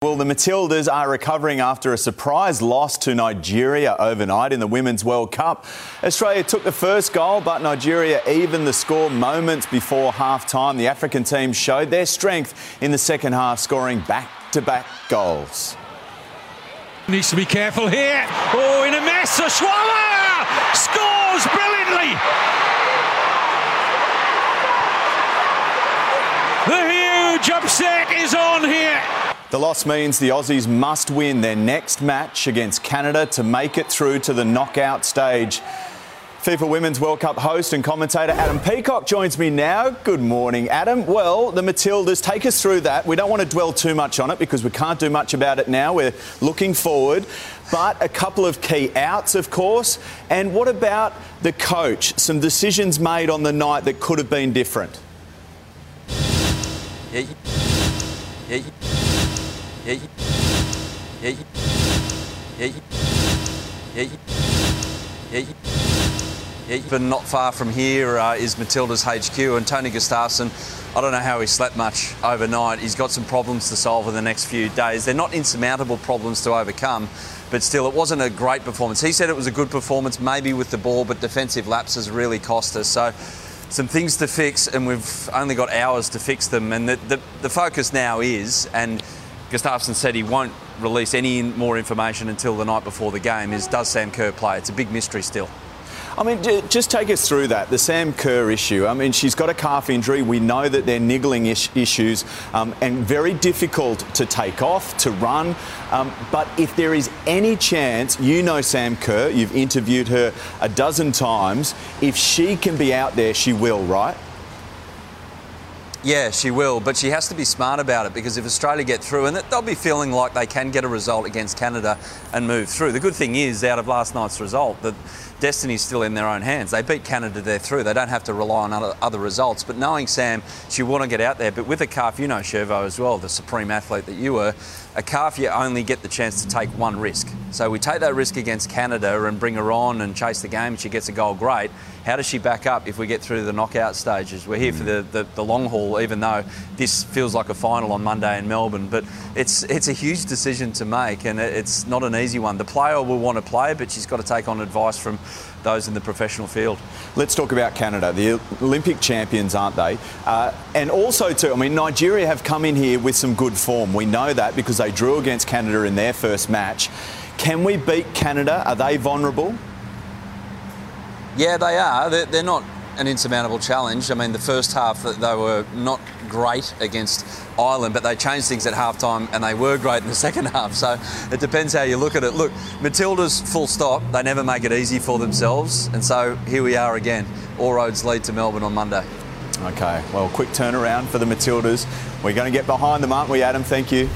Well, the Matildas are recovering after a surprise loss to Nigeria overnight in the Women's World Cup. Australia took the first goal, but Nigeria evened the score moments before half time. The African team showed their strength in the second half, scoring back to back goals. Needs to be careful here. Oh, in a mess. Oshoala scores brilliantly. The huge upset is on here. The loss means the Aussies must win their next match against Canada to make it through to the knockout stage. FIFA Women's World Cup host and commentator Adam Peacock joins me now. Good morning, Adam. Well, the Matildas, take us through that. We don't want to dwell too much on it because we can't do much about it now. We're looking forward. But a couple of key outs, of course. And what about the coach? Some decisions made on the night that could have been different. Yeah. Yeah. Yeah. Yeah. Yeah. Yeah. Yeah, but not far from here uh, is Matilda's HQ and Tony Gustavsson. I don't know how he slept much overnight. He's got some problems to solve in the next few days. They're not insurmountable problems to overcome, but still, it wasn't a great performance. He said it was a good performance, maybe with the ball, but defensive lapses really cost us. So, some things to fix, and we've only got hours to fix them. And the, the, the focus now is, and Gustavsson said he won't release any more information until the night before the game, is does Sam Kerr play? It's a big mystery still. I mean, just take us through that, the Sam Kerr issue. I mean, she's got a calf injury. We know that they're niggling is- issues um, and very difficult to take off, to run. Um, but if there is any chance, you know Sam Kerr, you've interviewed her a dozen times, if she can be out there, she will, right? Yeah, she will, but she has to be smart about it because if Australia get through, and they'll be feeling like they can get a result against Canada and move through. The good thing is, out of last night's result, that destiny's still in their own hands. They beat Canada, they're through. They don't have to rely on other, other results. But knowing Sam, she want to get out there. But with a calf, you know Shervo as well, the supreme athlete that you were, a calf you only get the chance to take one risk. So we take that risk against Canada and bring her on and chase the game. And she gets a goal, great. How does she back up if we get through the knockout stages? We're here for the, the, the long haul, even though this feels like a final on Monday in Melbourne. But it's it's a huge decision to make, and it's not an easy one. The player will want to play, but she's got to take on advice from those in the professional field. Let's talk about Canada, the Olympic champions, aren't they? Uh, and also, too, I mean, Nigeria have come in here with some good form. We know that because they drew against Canada in their first match. Can we beat Canada? Are they vulnerable? Yeah, they are. They're, they're not an insurmountable challenge. I mean, the first half they were not great against Ireland, but they changed things at halftime and they were great in the second half. So it depends how you look at it. Look, Matilda's full stop. They never make it easy for themselves, and so here we are again. All roads lead to Melbourne on Monday. Okay, well, quick turnaround for the Matildas. We're going to get behind them, aren't we, Adam? Thank you.